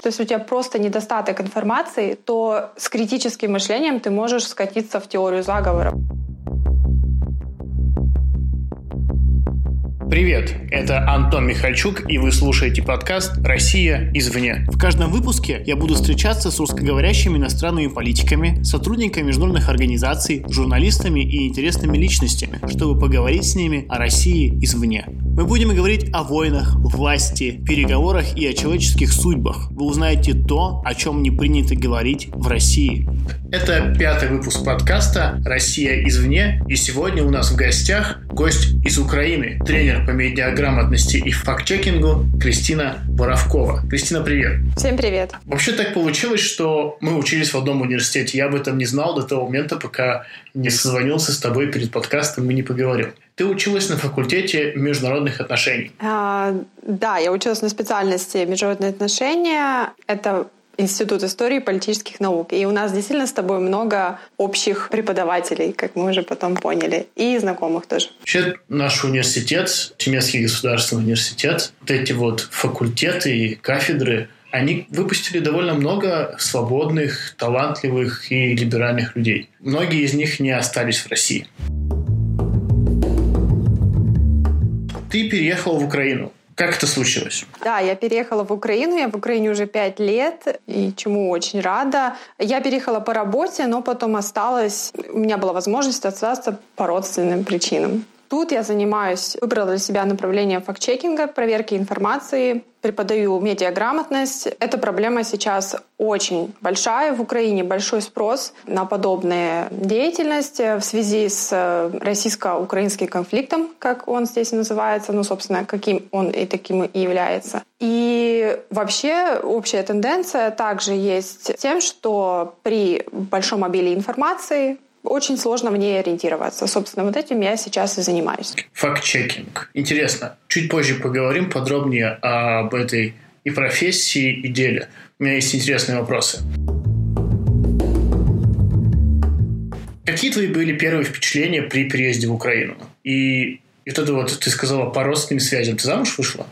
То есть у тебя просто недостаток информации, то с критическим мышлением ты можешь скатиться в теорию заговора. Привет, это Антон Михальчук, и вы слушаете подкаст «Россия извне». В каждом выпуске я буду встречаться с русскоговорящими иностранными политиками, сотрудниками международных организаций, журналистами и интересными личностями, чтобы поговорить с ними о России извне. Мы будем говорить о войнах, власти, переговорах и о человеческих судьбах. Вы узнаете то, о чем не принято говорить в России. Это пятый выпуск подкаста «Россия извне», и сегодня у нас в гостях гость из Украины, тренер по медиаграмотности и факт-чекингу Кристина Боровкова. Кристина, привет. Всем привет. Вообще так получилось, что мы учились в одном университете. Я об этом не знал до того момента, пока не созвонился с тобой перед подкастом и не поговорил. Ты училась на факультете международных отношений. А, да, я училась на специальности международные отношения. Это Институт истории и политических наук. И у нас действительно с тобой много общих преподавателей, как мы уже потом поняли, и знакомых тоже. Вообще наш университет, Тюменский государственный университет, вот эти вот факультеты и кафедры, они выпустили довольно много свободных, талантливых и либеральных людей. Многие из них не остались в России. Ты переехал в Украину. Как это случилось? Да, я переехала в Украину. Я в Украине уже пять лет, и чему очень рада. Я переехала по работе, но потом осталась. У меня была возможность остаться по родственным причинам. Тут я занимаюсь, выбрала для себя направление факт-чекинга, проверки информации, преподаю медиаграмотность. Эта проблема сейчас очень большая. В Украине большой спрос на подобные деятельности в связи с э, российско-украинским конфликтом, как он здесь называется, ну, собственно, каким он и таким и является. И вообще общая тенденция также есть тем, что при большом обилии информации очень сложно в ней ориентироваться. Собственно, вот этим я сейчас и занимаюсь. Факт-чекинг. Интересно. Чуть позже поговорим подробнее об этой и профессии, и деле. У меня есть интересные вопросы. Какие твои были первые впечатления при переезде в Украину? И, и вот это вот ты сказала по родственным связям. Ты замуж вышла?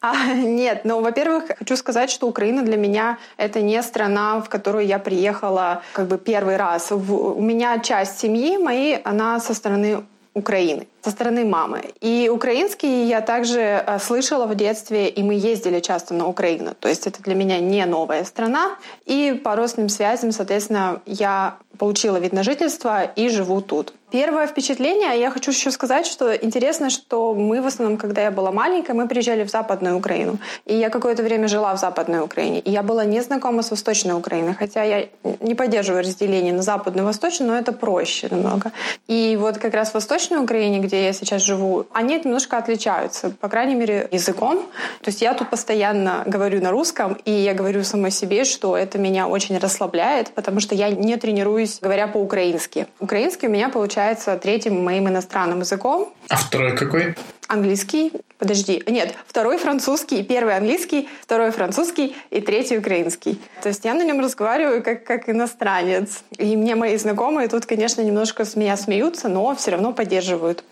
А, нет, ну, во-первых, хочу сказать, что Украина для меня это не страна, в которую я приехала как бы первый раз. В, у меня часть семьи моей, она со стороны Украины, со стороны мамы. И украинский я также э, слышала в детстве, и мы ездили часто на Украину. То есть это для меня не новая страна. И по родственным связям, соответственно, я получила вид на жительство и живу тут. Первое впечатление, я хочу еще сказать, что интересно, что мы в основном, когда я была маленькая, мы приезжали в Западную Украину. И я какое-то время жила в Западной Украине. И я была не знакома с Восточной Украиной, хотя я не поддерживаю разделение на Западную и Восточную, но это проще намного. И вот как раз в Восточной Украине, где я сейчас живу, они немножко отличаются, по крайней мере, языком. То есть я тут постоянно говорю на русском, и я говорю самой себе, что это меня очень расслабляет, потому что я не тренируюсь, говоря по-украински. Украинский у меня получается получается третьим моим иностранным языком. А второй какой? Английский. Подожди. Нет, второй французский, первый английский, второй французский и третий украинский. То есть я на нем разговариваю как, как иностранец. И мне мои знакомые тут, конечно, немножко с меня смеются, но все равно поддерживают.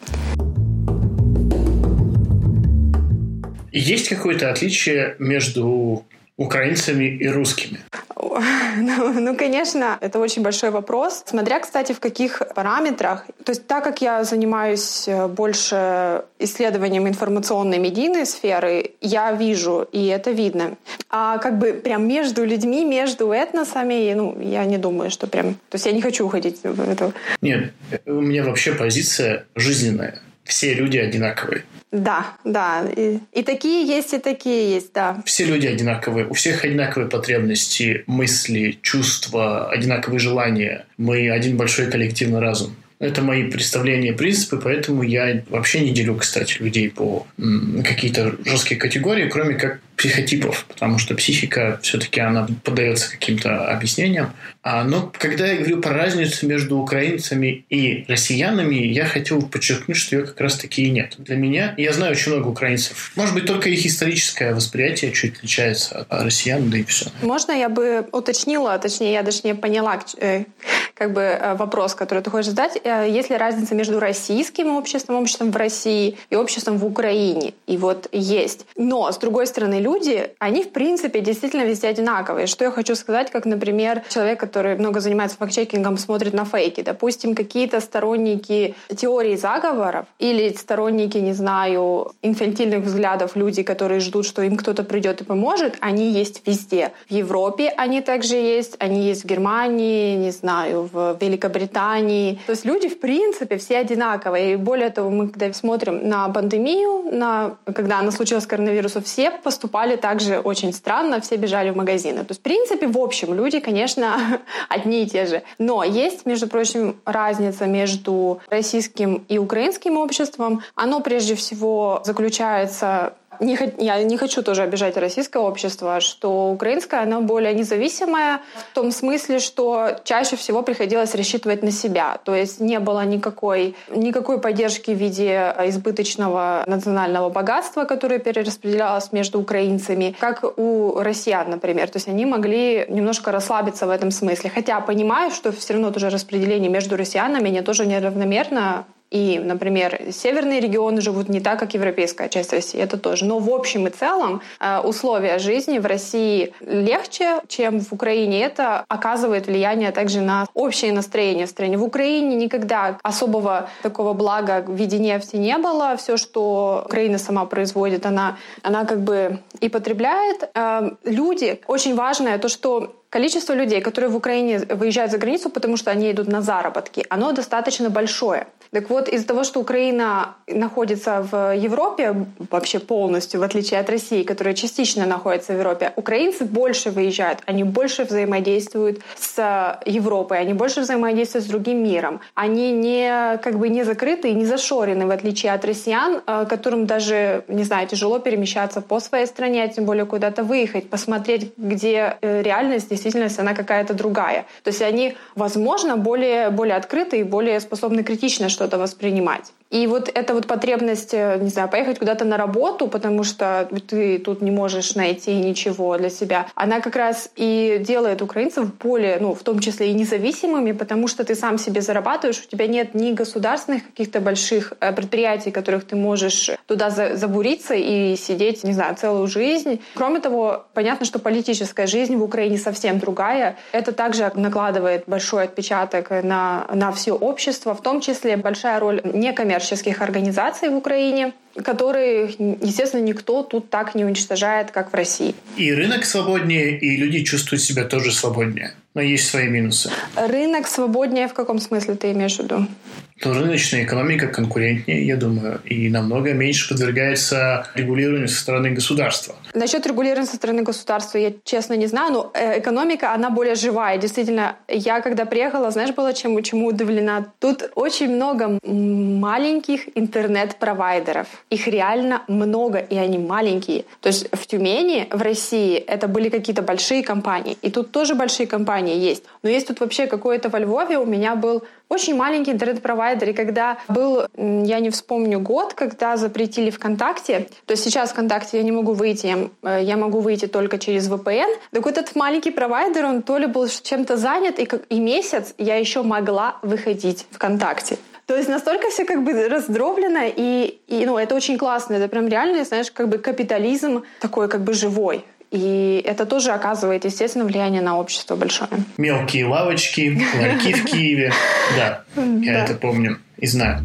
Есть какое-то отличие между украинцами и русскими? Ну, ну, конечно, это очень большой вопрос. Смотря, кстати, в каких параметрах. То есть так как я занимаюсь э, больше исследованием информационной медийной сферы, я вижу, и это видно. А как бы прям между людьми, между этносами, ну, я не думаю, что прям... То есть я не хочу уходить в это. Нет, у меня вообще позиция жизненная. Все люди одинаковые. Да, да. И, и такие есть, и такие есть, да. Все люди одинаковые. У всех одинаковые потребности, мысли, чувства, одинаковые желания. Мы один большой коллективный разум. Это мои представления, принципы, поэтому я вообще не делю, кстати, людей по какие-то жесткие категории, кроме как психотипов, потому что психика все-таки она поддается каким-то объяснениям. А, но когда я говорю про разницу между украинцами и россиянами, я хотел подчеркнуть, что ее как раз-таки и нет. Для меня, я знаю очень много украинцев, может быть, только их историческое восприятие чуть отличается от россиян, да и все. Можно я бы уточнила, точнее, я даже не поняла, э, как бы э, вопрос, который ты хочешь задать. Э, есть ли разница между российским обществом, обществом в России и обществом в Украине? И вот есть. Но, с другой стороны, люди, они, в принципе, действительно везде одинаковые. Что я хочу сказать, как, например, человек, который много занимается факт-чекингом, смотрит на фейки. Допустим, какие-то сторонники теории заговоров или сторонники, не знаю, инфантильных взглядов, люди, которые ждут, что им кто-то придет и поможет, они есть везде. В Европе они также есть, они есть в Германии, не знаю, в Великобритании. То есть люди, в принципе, все одинаковые. И более того, мы когда смотрим на пандемию, на, когда она случилась с коронавирусом, все поступали также очень странно, все бежали в магазины. То есть, в принципе, в общем, люди, конечно, одни и те же. Но есть, между прочим, разница между российским и украинским обществом. Оно прежде всего заключается не, я не хочу тоже обижать российское общество, что украинское, оно более независимое в том смысле, что чаще всего приходилось рассчитывать на себя. То есть не было никакой, никакой поддержки в виде избыточного национального богатства, которое перераспределялось между украинцами, как у россиян, например. То есть они могли немножко расслабиться в этом смысле. Хотя понимаю, что все равно тоже распределение между россиянами не тоже неравномерно и, например, северные регионы живут не так, как европейская часть России, это тоже. Но в общем и целом э, условия жизни в России легче, чем в Украине. Это оказывает влияние также на общее настроение в стране. В Украине никогда особого такого блага в виде нефти не было. Все, что Украина сама производит, она, она как бы и потребляет. Э, люди, очень важное то, что количество людей, которые в Украине выезжают за границу, потому что они идут на заработки, оно достаточно большое. Так вот, из-за того, что Украина находится в Европе вообще полностью, в отличие от России, которая частично находится в Европе, украинцы больше выезжают, они больше взаимодействуют с Европой, они больше взаимодействуют с другим миром. Они не, как бы не закрыты и не зашорены, в отличие от россиян, э, которым даже, не знаю, тяжело перемещаться по своей стране, а тем более куда-то выехать, посмотреть, где э, реальность, действительность, она какая-то другая. То есть они, возможно, более, более открыты и более способны критично что-то воспринимать. И вот эта вот потребность, э, не знаю, поехать куда-то на работу, потому что ты тут не можешь найти ничего для себя, она как раз и делает украинцев более, ну, в том числе и независимыми, потому что ты сам себе зарабатываешь, у тебя нет ни государственных каких-то больших э, предприятий, которых ты можешь туда забуриться и сидеть, не знаю, целую жизнь. Кроме того, понятно, что политическая жизнь в Украине совсем другая. Это также накладывает большой отпечаток на, на все общество, в том числе большая роль некоммерческих некоммерческих организаций в Украине, которые, естественно, никто тут так не уничтожает, как в России. И рынок свободнее, и люди чувствуют себя тоже свободнее. Но есть свои минусы. Рынок свободнее в каком смысле ты имеешь в виду? то рыночная экономика конкурентнее, я думаю, и намного меньше подвергается регулированию со стороны государства. Насчет регулирования со стороны государства я, честно, не знаю, но э, экономика, она более живая. Действительно, я когда приехала, знаешь, было чему, чему удивлена? Тут очень много маленьких интернет-провайдеров. Их реально много, и они маленькие. То есть в Тюмени, в России, это были какие-то большие компании. И тут тоже большие компании есть. Но есть тут вообще какое-то во Львове у меня был очень маленький интернет-провайдер. И когда был, я не вспомню год, когда запретили ВКонтакте, то есть сейчас ВКонтакте я не могу выйти, э, я могу выйти только через VPN. Так вот этот маленький провайдер, он то ли был чем-то занят, и, и месяц я еще могла выходить ВКонтакте. То есть настолько все как бы раздроблено, и, и ну, это очень классно. Это прям реально, знаешь, как бы капитализм такой как бы живой. И это тоже оказывает, естественно, влияние на общество большое. Мелкие лавочки, ларьки в Киеве. Да, я это помню и знаю.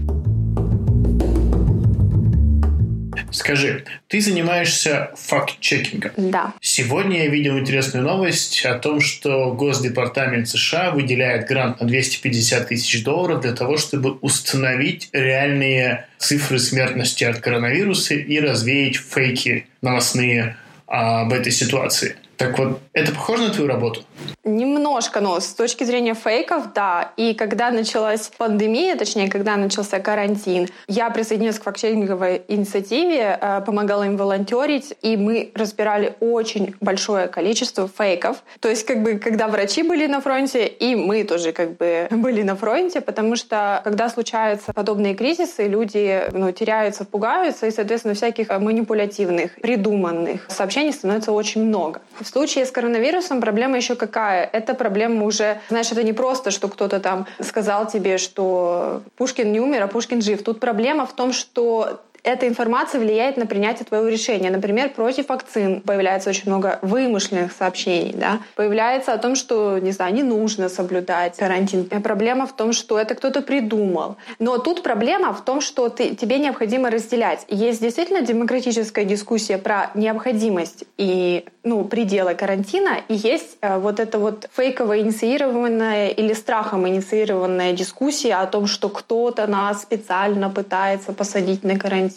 Скажи, ты занимаешься факт-чекингом. Да. Сегодня я видел интересную новость о том, что Госдепартамент США выделяет грант на 250 тысяч долларов для того, чтобы установить реальные цифры смертности от коронавируса и развеять фейки новостные об этой ситуации. Так вот, это похоже на твою работу? Немножко, но с точки зрения фейков, да. И когда началась пандемия, точнее, когда начался карантин, я присоединилась к фактчекинговой инициативе, э, помогала им волонтерить, и мы разбирали очень большое количество фейков. То есть, как бы, когда врачи были на фронте, и мы тоже как бы были на фронте, потому что, когда случаются подобные кризисы, люди ну, теряются, пугаются, и, соответственно, всяких манипулятивных, придуманных сообщений становится очень много. Случае с коронавирусом проблема еще какая? Это проблема уже, знаешь, это не просто, что кто-то там сказал тебе, что Пушкин не умер, а Пушкин жив. Тут проблема в том, что эта информация влияет на принятие твоего решения. Например, против вакцин появляется очень много вымышленных сообщений. Да? Появляется о том, что, не знаю, не нужно соблюдать карантин. Проблема в том, что это кто-то придумал. Но тут проблема в том, что ты, тебе необходимо разделять. Есть действительно демократическая дискуссия про необходимость и ну, пределы карантина, и есть э, вот эта вот фейково инициированная или страхом инициированная дискуссия о том, что кто-то нас специально пытается посадить на карантин,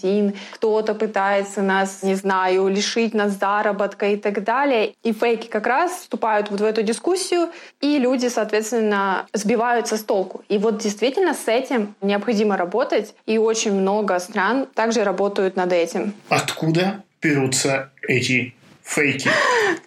кто-то пытается нас, не знаю, лишить нас заработка и так далее. И фейки как раз вступают вот в эту дискуссию, и люди, соответственно, сбиваются с толку. И вот действительно с этим необходимо работать, и очень много стран также работают над этим. Откуда берутся эти фейки.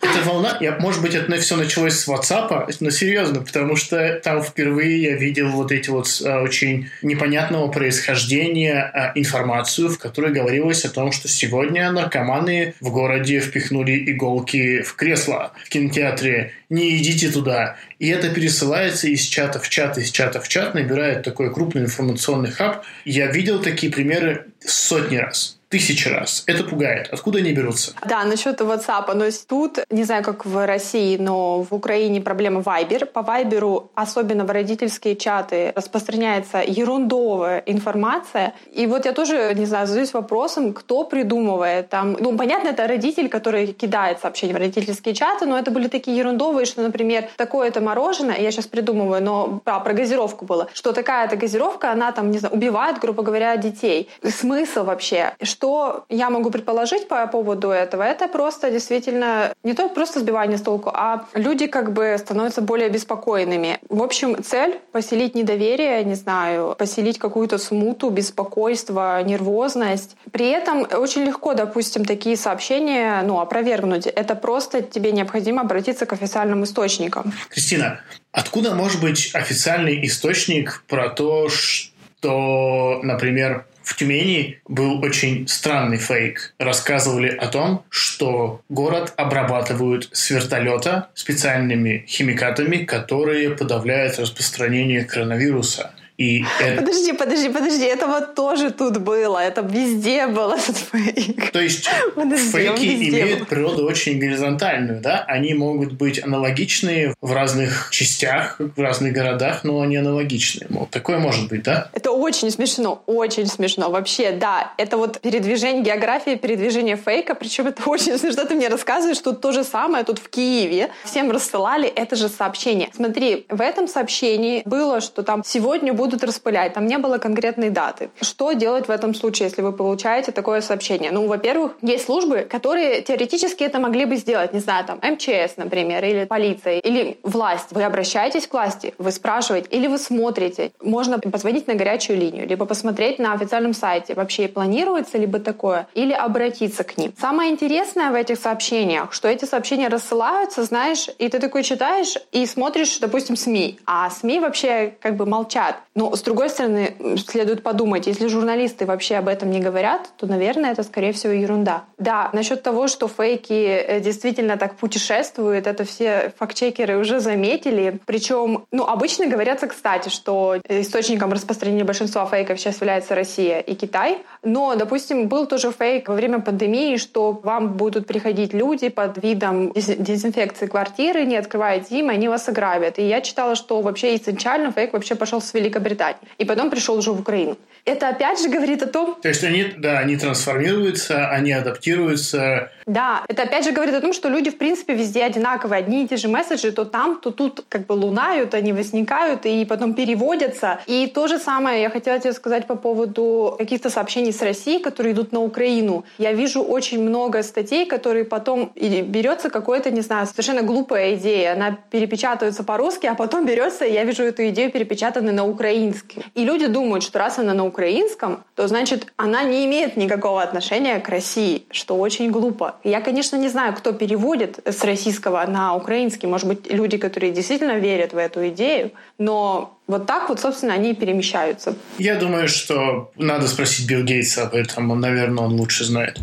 Эта волна, я, может быть, это все началось с WhatsApp, но серьезно, потому что там впервые я видел вот эти вот а, очень непонятного происхождения а, информацию, в которой говорилось о том, что сегодня наркоманы в городе впихнули иголки в кресло в кинотеатре. Не идите туда. И это пересылается из чата в чат, из чата в чат, набирает такой крупный информационный хаб. Я видел такие примеры сотни раз тысячи раз. Это пугает. Откуда они берутся? Да, насчет WhatsApp. Но тут, не знаю, как в России, но в Украине проблема Viber. По Viber, особенно в родительские чаты, распространяется ерундовая информация. И вот я тоже, не знаю, задаюсь вопросом, кто придумывает там... Ну, понятно, это родитель, который кидает сообщения в родительские чаты, но это были такие ерундовые, что, например, такое-то мороженое, я сейчас придумываю, но да, про газировку было, что такая-то газировка, она там, не знаю, убивает, грубо говоря, детей. Смысл вообще? Что я могу предположить по поводу этого? Это просто действительно не то просто сбивание с толку, а люди как бы становятся более беспокойными. В общем, цель — поселить недоверие, не знаю, поселить какую-то смуту, беспокойство, нервозность. При этом очень легко, допустим, такие сообщения ну, опровергнуть. Это просто тебе необходимо обратиться к официальным источникам. Кристина, откуда может быть официальный источник про то, что, например, в Тюмени был очень странный фейк. Рассказывали о том, что город обрабатывают с вертолета специальными химикатами, которые подавляют распространение коронавируса. И это... Подожди, подожди, подожди, это вот тоже тут было, это везде был этот фейк. То есть подожди, фейки имеют был. природу очень горизонтальную, да? Они могут быть аналогичные в разных частях, в разных городах, но они аналогичные. Мол, такое может быть, да? Это очень смешно, очень смешно. Вообще, да, это вот передвижение, география передвижения фейка, причем это очень смешно. Ты мне рассказываешь, что то же самое тут в Киеве. Всем рассылали это же сообщение. Смотри, в этом сообщении было, что там сегодня будут распылять. Там не было конкретной даты. Что делать в этом случае, если вы получаете такое сообщение? Ну, во-первых, есть службы, которые теоретически это могли бы сделать. Не знаю, там МЧС, например, или полиция, или власть. Вы обращаетесь к власти, вы спрашиваете, или вы смотрите. Можно позвонить на горячую линию, либо посмотреть на официальном сайте, вообще планируется либо такое, или обратиться к ним. Самое интересное в этих сообщениях, что эти сообщения рассылаются, знаешь, и ты такой читаешь и смотришь, допустим, СМИ, а СМИ вообще как бы молчат. Но, с другой стороны, следует подумать, если журналисты вообще об этом не говорят, то, наверное, это, скорее всего, ерунда. Да, насчет того, что фейки э, действительно так путешествуют, это все фактчекеры уже заметили. Причем, ну, обычно говорятся, кстати, что источником распространения большинства фейков сейчас является Россия и Китай. Но, допустим, был тоже фейк во время пандемии, что вам будут приходить люди под видом дезинфекции квартиры, не открывайте им, они вас ограбят. И я читала, что вообще изначально фейк вообще пошел с Великобритании Британии. И потом пришел уже в Украину. Это опять же говорит о том... То есть они, да, они трансформируются, они адаптируются. Да, это опять же говорит о том, что люди в принципе везде одинаковые. Одни и те же месседжи то там, то тут как бы лунают, они возникают и потом переводятся. И то же самое я хотела тебе сказать по поводу каких-то сообщений с России, которые идут на Украину. Я вижу очень много статей, которые потом берется какое-то, не знаю, совершенно глупая идея. Она перепечатывается по-русски, а потом берется, и я вижу эту идею перепечатанной на украинский. И люди думают, что раз она на украинском, то значит она не имеет никакого отношения к России, что очень глупо. Я, конечно, не знаю, кто переводит с российского на украинский. Может быть, люди, которые действительно верят в эту идею, но вот так вот, собственно, они перемещаются. Я думаю, что надо спросить Билл Гейтса об этом. Наверное, он лучше знает.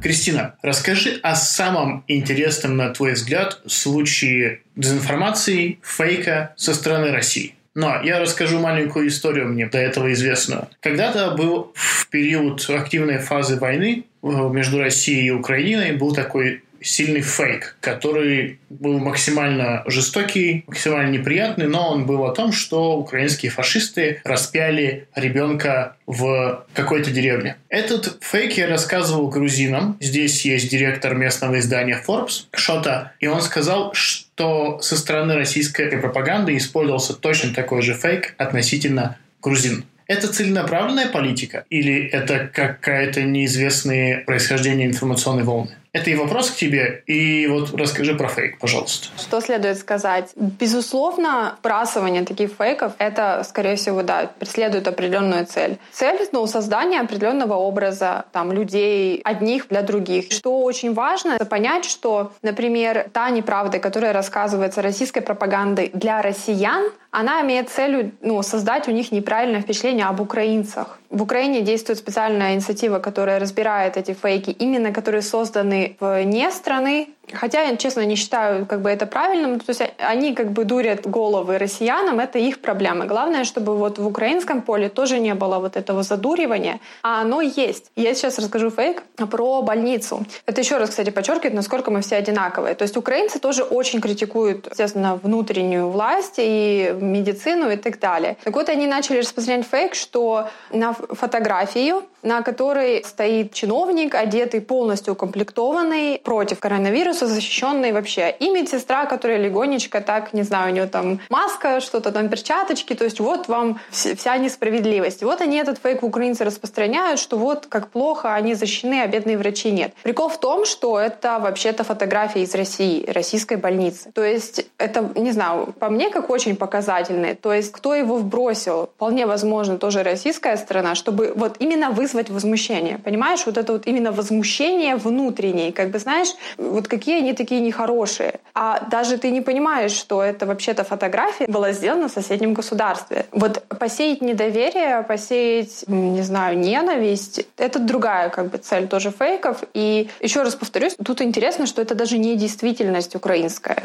Кристина, расскажи о самом интересном, на твой взгляд, случае дезинформации, фейка со стороны России. Но я расскажу маленькую историю мне до этого известную. Когда-то был в период активной фазы войны э, между Россией и Украиной был такой сильный фейк, который был максимально жестокий, максимально неприятный, но он был о том, что украинские фашисты распяли ребенка в какой-то деревне. Этот фейк я рассказывал грузинам. Здесь есть директор местного издания Forbes, Шота, и он сказал, что со стороны российской пропаганды использовался точно такой же фейк относительно грузин. Это целенаправленная политика или это какая-то неизвестное происхождение информационной волны? Это и вопрос к тебе, и вот расскажи про фейк, пожалуйста. Что следует сказать? Безусловно, вбрасывание таких фейков, это, скорее всего, да, преследует определенную цель. Цель, ну, создание определенного образа, там, людей одних для других. Что очень важно, это понять, что, например, та неправда, которая рассказывается российской пропагандой для россиян, она имеет целью ну, создать у них неправильное впечатление об украинцах. В Украине действует специальная инициатива, которая разбирает эти фейки, именно которые созданы вне страны, Хотя я, честно, не считаю как бы это правильным. То есть они как бы дурят головы россиянам, это их проблема. Главное, чтобы вот в украинском поле тоже не было вот этого задуривания, а оно есть. Я сейчас расскажу фейк про больницу. Это еще раз, кстати, подчеркивает, насколько мы все одинаковые. То есть украинцы тоже очень критикуют, естественно, внутреннюю власть и медицину и так далее. Так вот, они начали распространять фейк, что на фотографию, на которой стоит чиновник, одетый полностью укомплектованный против коронавируса, защищенный вообще. И медсестра, которая легонечко так, не знаю, у нее там маска, что-то там, перчаточки, то есть вот вам вся несправедливость. Вот они этот фейк украинцы распространяют, что вот как плохо, они защищены, а бедные врачи нет. Прикол в том, что это вообще-то фотография из России, российской больницы. То есть это, не знаю, по мне как очень показательный. То есть кто его вбросил, вполне возможно, тоже российская сторона, чтобы вот именно вызвать возмущение. Понимаешь, вот это вот именно возмущение внутреннее. Как бы, знаешь, вот какие они такие нехорошие. А даже ты не понимаешь, что это вообще-то фотография была сделана в соседнем государстве. Вот посеять недоверие, посеять, не знаю, ненависть — это другая как бы цель тоже фейков. И еще раз повторюсь, тут интересно, что это даже не действительность украинская.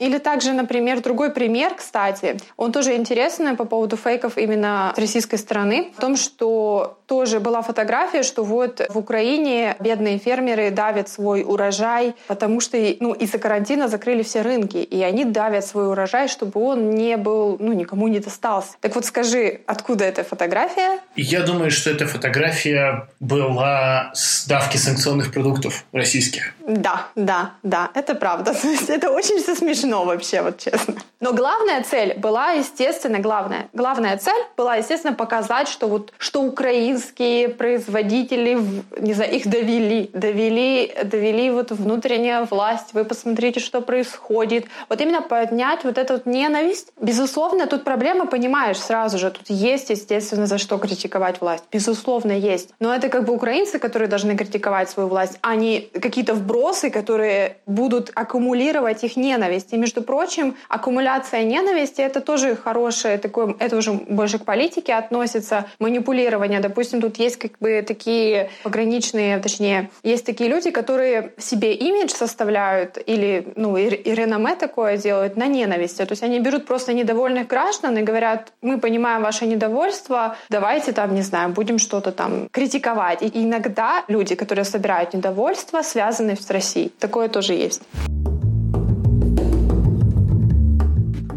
Или также, например, другой пример, кстати, он тоже интересный по поводу фейков именно с российской стороны, в том, что тоже была фотография, что вот в Украине бедные фермеры давят свой урожай, потому что ну, из-за карантина закрыли все рынки, и они давят свой урожай, чтобы он не был, ну, никому не достался. Так вот скажи, откуда эта фотография? Я думаю, что эта фотография была с давки санкционных продуктов российских. Да, да, да, это правда. То есть это очень все смешно вообще, вот честно. Но главная цель была, естественно, главная. Главная цель была, естественно, показать, что вот что украинские производители, не знаю, их довели, довели, довели вот внутренняя власть. Вы посмотрите, что происходит. Вот именно поднять вот эту вот ненависть. Безусловно, тут проблема, понимаешь, сразу же. Тут есть, естественно, за что критиковать власть. Безусловно, есть. Но это как бы украинцы, которые должны критиковать свою власть, а не какие-то вбросы, которые будут аккумулировать их ненависть. И, между прочим, аккумуляция ненависти — это тоже хорошее такое, это уже больше к политике относится, манипулирование. Допустим, тут есть как бы такие пограничные, точнее, есть такие люди, которые себе имидж составляют или, ну, и, и реноме такое делают на ненависти. То есть они берут просто недовольных граждан и говорят, мы понимаем ваше недовольство, давайте там, не знаю, будем что-то там критиковать. И иногда люди, которые собирают недовольство, связаны с Россией. Такое тоже есть.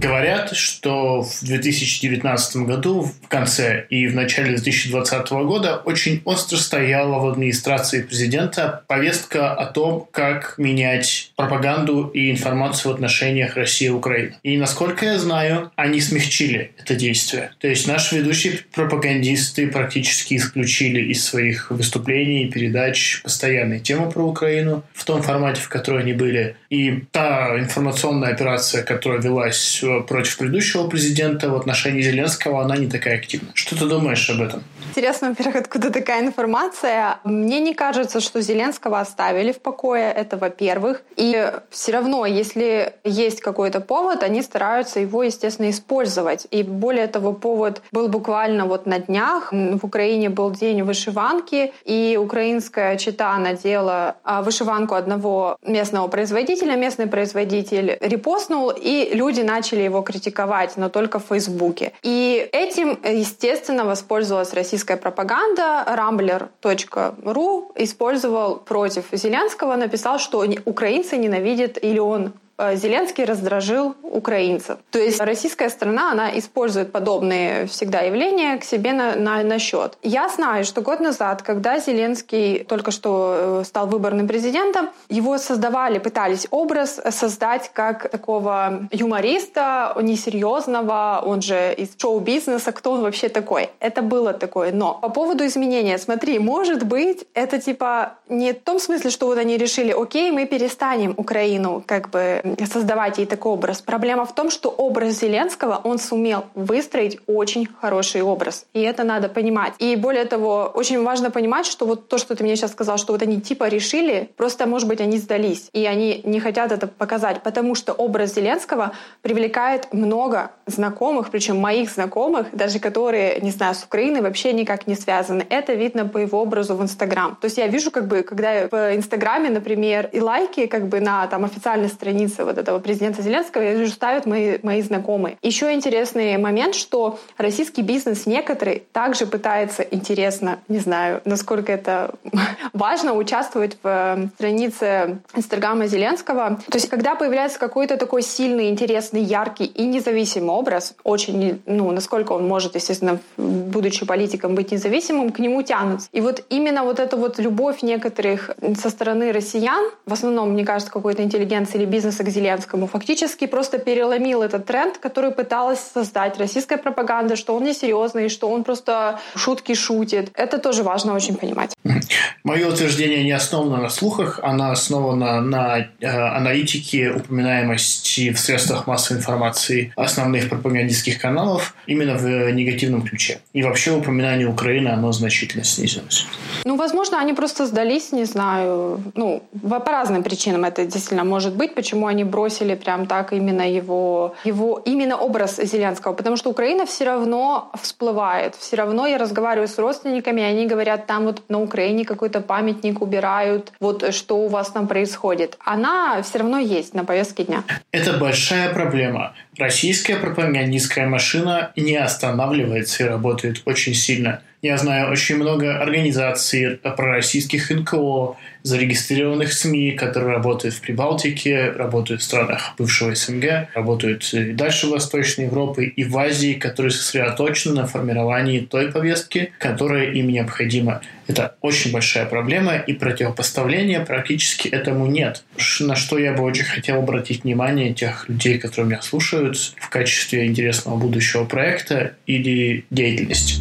Говорят, что в 2019 году, в конце и в начале 2020 года, очень остро стояла в администрации президента повестка о том, как менять пропаганду и информацию в отношениях России и Украины. И, насколько я знаю, они смягчили это действие. То есть наши ведущие пропагандисты практически исключили из своих выступлений и передач постоянные темы про Украину в том формате, в котором они были. И та информационная операция, которая велась против предыдущего президента в отношении Зеленского, она не такая активна. Что ты думаешь об этом? Интересно, во-первых, откуда такая информация. Мне не кажется, что Зеленского оставили в покое, это во-первых. И все равно, если есть какой-то повод, они стараются его, естественно, использовать. И более того, повод был буквально вот на днях. В Украине был день вышиванки, и украинская чита надела а, вышиванку одного местного производителя. Местный производитель репостнул, и люди начали его критиковать, но только в Фейсбуке. И этим, естественно, воспользовалась российская пропаганда. Rambler.ru использовал против Зеленского, написал, что украинцы ненавидят или он Зеленский раздражил украинцев. То есть российская страна, она использует подобные всегда явления к себе на, на, на счет. Я знаю, что год назад, когда Зеленский только что э, стал выборным президентом, его создавали, пытались образ создать как такого юмориста, несерьезного, он же из шоу-бизнеса, кто он вообще такой. Это было такое. Но по поводу изменения, смотри, может быть, это типа не в том смысле, что вот они решили, окей, мы перестанем Украину как бы создавать ей такой образ. Проблема в том, что образ Зеленского, он сумел выстроить очень хороший образ. И это надо понимать. И более того, очень важно понимать, что вот то, что ты мне сейчас сказал, что вот они типа решили, просто, может быть, они сдались. И они не хотят это показать, потому что образ Зеленского привлекает много знакомых, причем моих знакомых, даже которые, не знаю, с Украиной вообще никак не связаны. Это видно по его образу в Инстаграм. То есть я вижу, как бы, когда в Инстаграме, например, и лайки как бы на там официальной странице вот этого президента Зеленского, я вижу, ставят мои, мои знакомые. Еще интересный момент, что российский бизнес некоторый также пытается интересно, не знаю, насколько это важно, участвовать в э, странице Инстаграма Зеленского. То есть, когда появляется какой-то такой сильный, интересный, яркий и независимый образ, очень, ну, насколько он может, естественно, будучи политиком, быть независимым, к нему тянутся. И вот именно вот эта вот любовь некоторых со стороны россиян, в основном, мне кажется, какой-то интеллигенции или бизнеса к Зеленскому, фактически просто переломил этот тренд, который пыталась создать российская пропаганда, что он несерьезный, что он просто шутки шутит. Это тоже важно очень понимать. Мое утверждение не основано на слухах, оно основано на э, аналитике упоминаемости в средствах массовой информации основных пропагандистских каналов именно в негативном ключе. И вообще упоминание Украины, оно значительно снизилось. Ну, возможно, они просто сдались, не знаю. Ну, по разным причинам это действительно может быть, почему они бросили прям так именно его, его именно образ Зеленского, потому что Украина все равно всплывает, все равно я разговариваю с родственниками, они говорят, там вот на Украине какой-то памятник убирают, вот что у вас там происходит. Она все равно есть на повестке дня. Это большая проблема. Российская пропагандистская машина не останавливается и работает очень сильно. Я знаю очень много организаций пророссийских НКО, зарегистрированных СМИ, которые работают в Прибалтике, работают в странах бывшего СНГ, работают и дальше в Восточной Европе и в Азии, которые сосредоточены на формировании той повестки, которая им необходима. Это очень большая проблема, и противопоставления практически этому нет. На что я бы очень хотел обратить внимание тех людей, которые меня слушают в качестве интересного будущего проекта или деятельности.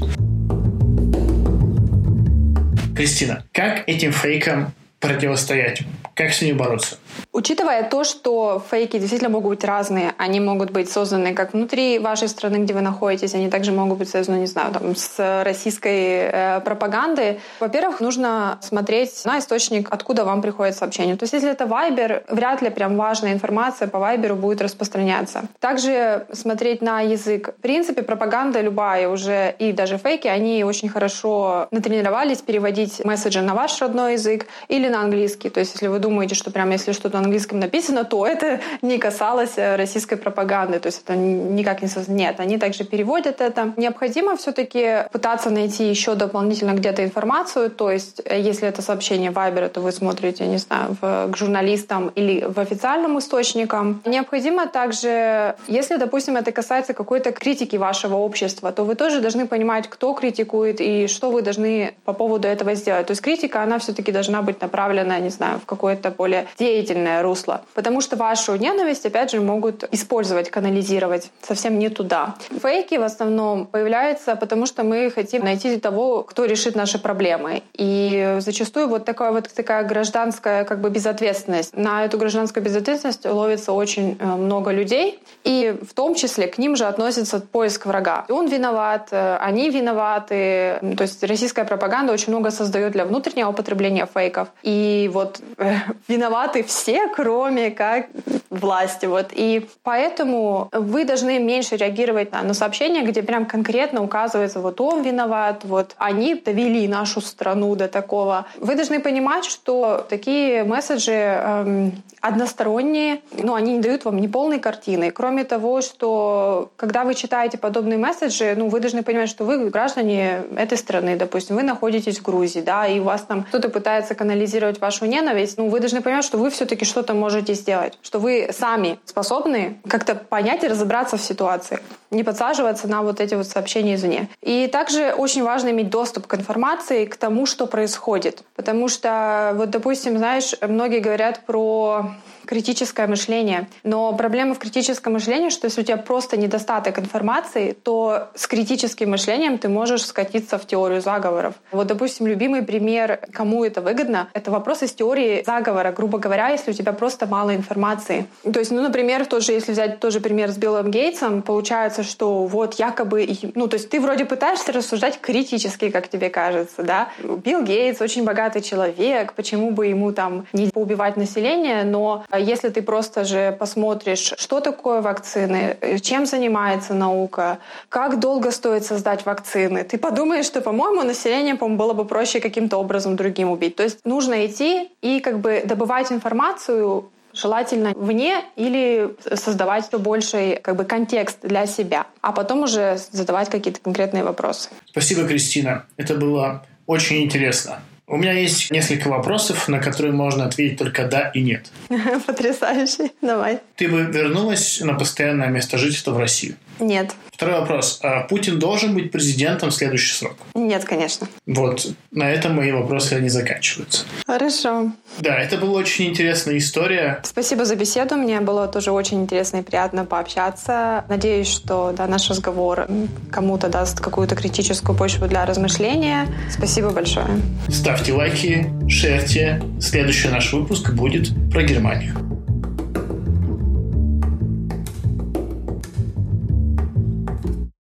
Кристина, как этим фейкам противостоять? Как с ними бороться? Учитывая то, что фейки действительно могут быть разные, они могут быть созданы как внутри вашей страны, где вы находитесь, они также могут быть связаны, не знаю, там, с российской э, пропагандой. Во-первых, нужно смотреть на источник, откуда вам приходит сообщение. То есть, если это Viber, вряд ли прям важная информация по Viber будет распространяться. Также смотреть на язык. В принципе, пропаганда любая уже, и даже фейки, они очень хорошо натренировались переводить месседжи на ваш родной язык или на английский. То есть, если вы думаете, что прям если что-то на английском написано, то это не касалось э, российской пропаганды. То есть это никак не... Нет, они также переводят это. Необходимо все-таки пытаться найти еще дополнительно где-то информацию. То есть э, если это сообщение Viber, то вы смотрите, не знаю, в, к журналистам или в официальным источникам. Необходимо также, если, допустим, это касается какой-то критики вашего общества, то вы тоже должны понимать, кто критикует и что вы должны по поводу этого сделать. То есть критика, она все-таки должна быть направлена, не знаю, в какой какое-то более деятельное русло. Потому что вашу ненависть, опять же, могут использовать, канализировать совсем не туда. Фейки в основном появляются, потому что мы хотим найти того, кто решит наши проблемы. И зачастую вот такая вот такая гражданская как бы безответственность. На эту гражданскую безответственность ловится очень э, много людей. И в том числе к ним же относится поиск врага. Он виноват, э, они виноваты. То есть российская пропаганда очень много создает для внутреннего употребления фейков. И вот э, виноваты все, кроме как власти. Вот. И поэтому вы должны меньше реагировать на, на сообщения, где прям конкретно указывается, вот он виноват, вот они довели нашу страну до такого. Вы должны понимать, что такие месседжи эм, односторонние, но они не дают вам ни полной картины. Кроме того, что когда вы читаете подобные месседжи, ну, вы должны понимать, что вы граждане этой страны, допустим, вы находитесь в Грузии, да, и у вас там кто-то пытается канализировать вашу ненависть, ну, вы должны понимать, что вы все-таки что-то можете сделать, что вы сами способны как-то понять и разобраться в ситуации, не подсаживаться на вот эти вот сообщения извне. И также очень важно иметь доступ к информации, к тому, что происходит. Потому что, вот, допустим, знаешь, многие говорят про критическое мышление. Но проблема в критическом мышлении, что если у тебя просто недостаток информации, то с критическим мышлением ты можешь скатиться в теорию заговоров. Вот, допустим, любимый пример, кому это выгодно, это вопрос из теории заговора, грубо говоря, если у тебя просто мало информации. То есть, ну, например, тоже, если взять тоже пример с Биллом Гейтсом, получается, что вот якобы, ну, то есть ты вроде пытаешься рассуждать критически, как тебе кажется, да. Билл Гейтс очень богатый человек, почему бы ему там не поубивать население, но если ты просто же посмотришь, что такое вакцины, чем занимается наука, как долго стоит создать вакцины, ты подумаешь, что, по-моему, население по было бы проще каким-то образом другим убить. То есть нужно идти и как бы добывать информацию желательно вне или создавать все больший как бы, контекст для себя, а потом уже задавать какие-то конкретные вопросы. Спасибо, Кристина. Это было очень интересно. У меня есть несколько вопросов, на которые можно ответить только да и нет. Потрясающе. Давай. Ты бы вернулась на постоянное место жительства в Россию? Нет. Второй вопрос. А Путин должен быть президентом в следующий срок? Нет, конечно. Вот. На этом мои вопросы не заканчиваются. Хорошо. Да, это была очень интересная история. Спасибо за беседу. Мне было тоже очень интересно и приятно пообщаться. Надеюсь, что да, наш разговор кому-то даст какую-то критическую почву для размышления. Спасибо большое. Ставьте лайки, шерьте. Следующий наш выпуск будет про Германию.